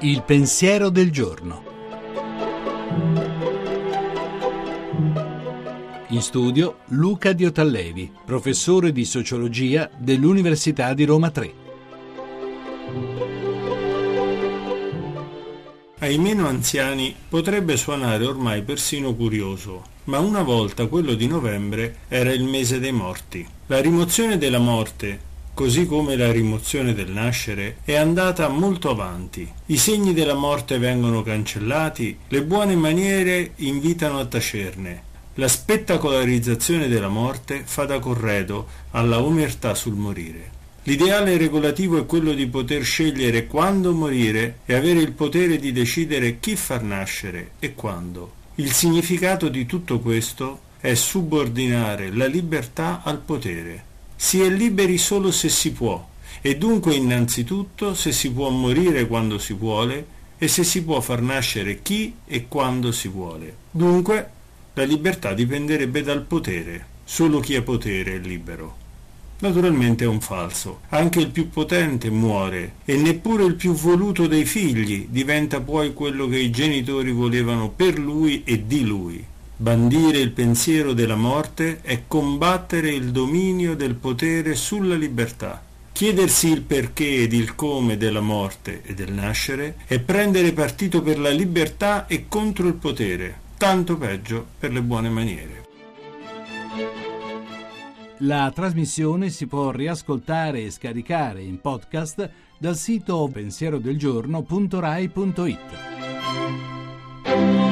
Il pensiero del giorno. In studio Luca Diotallevi, professore di sociologia dell'Università di Roma 3. Ai meno anziani potrebbe suonare ormai persino curioso, ma una volta quello di novembre era il mese dei morti. La rimozione della morte così come la rimozione del nascere, è andata molto avanti. I segni della morte vengono cancellati, le buone maniere invitano a tacerne. La spettacolarizzazione della morte fa da corredo alla omertà sul morire. L'ideale regolativo è quello di poter scegliere quando morire e avere il potere di decidere chi far nascere e quando. Il significato di tutto questo è subordinare la libertà al potere. Si è liberi solo se si può, e dunque innanzitutto se si può morire quando si vuole e se si può far nascere chi e quando si vuole. Dunque la libertà dipenderebbe dal potere. Solo chi ha potere è libero. Naturalmente è un falso. Anche il più potente muore e neppure il più voluto dei figli diventa poi quello che i genitori volevano per lui e di lui. Bandire il pensiero della morte è combattere il dominio del potere sulla libertà. Chiedersi il perché ed il come della morte e del nascere è prendere partito per la libertà e contro il potere, tanto peggio per le buone maniere. La trasmissione si può riascoltare e scaricare in podcast dal sito pensierodelgiorno.rai.it.